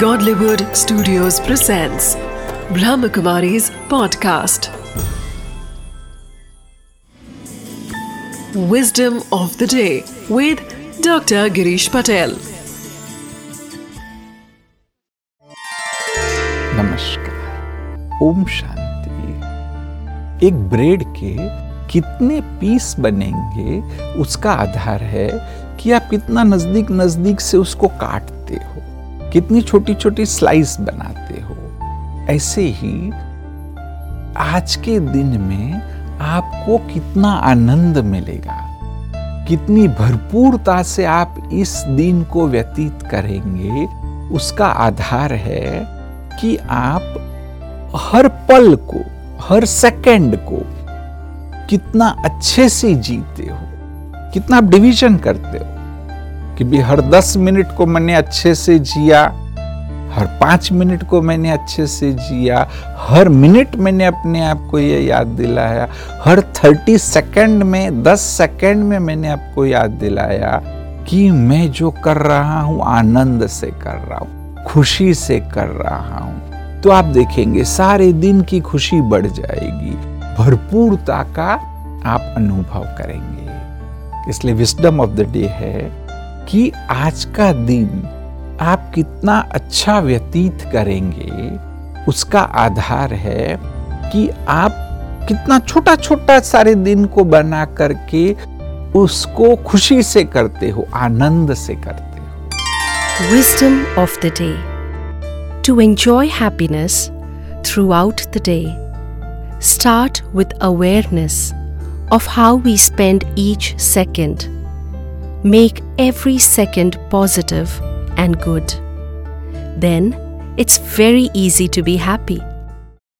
Godlywood Studios presents Brahmakumari's podcast. Wisdom of the day with Dr. Girish Patel. नमस्कार ओम शांति एक bread के कितने piece बनेंगे उसका आधार है कि आप कितना नज़दीक नज़दीक से उसको काटते हो कितनी छोटी छोटी स्लाइस बनाते हो। ऐसे ही आज के दिन में आपको कितना आनंद मिलेगा। कितनी भरपूरता से आप इस दिन को व्यतीत करेंगे। उसका आधार है कि आप हर पल को, हर सेकंड को कितना अच्छे से जीते हो। कितना आप डिवीज़न करते हो। कि भी हर दस मिनट को मैंने अच्छे से जिया, हर पाँच मिनट को मैंने अच्छे से जिया, हर मिनट मैंने अपने आप को ये याद दिलाया, हर थर्टी सेकंड में, दस सेकंड में मैंने आपको याद दिलाया कि मैं जो कर रहा हूँ, आनंद से कर रहा हूँ, खुशी से कर रहा हूँ। तो आप देखेंगे, सारे दिन की खुशी बढ़ जाएगी भरपूरता का आप अनुभव करेंगे। इसलिए विस्डम ऑफ़ द डे है। कि आज का दिन आप कितना अच्छा व्यतीत करेंगे, उसका आधार है कि आप कितना छोटा छोटा सारे दिन को बना करके उसको खुशी से करते हो, आनंद से करते हो। Wisdom of the day to enjoy happiness throughout the day start with awareness of how we spend each second Make every second positive and good. Then it's very easy to be happy.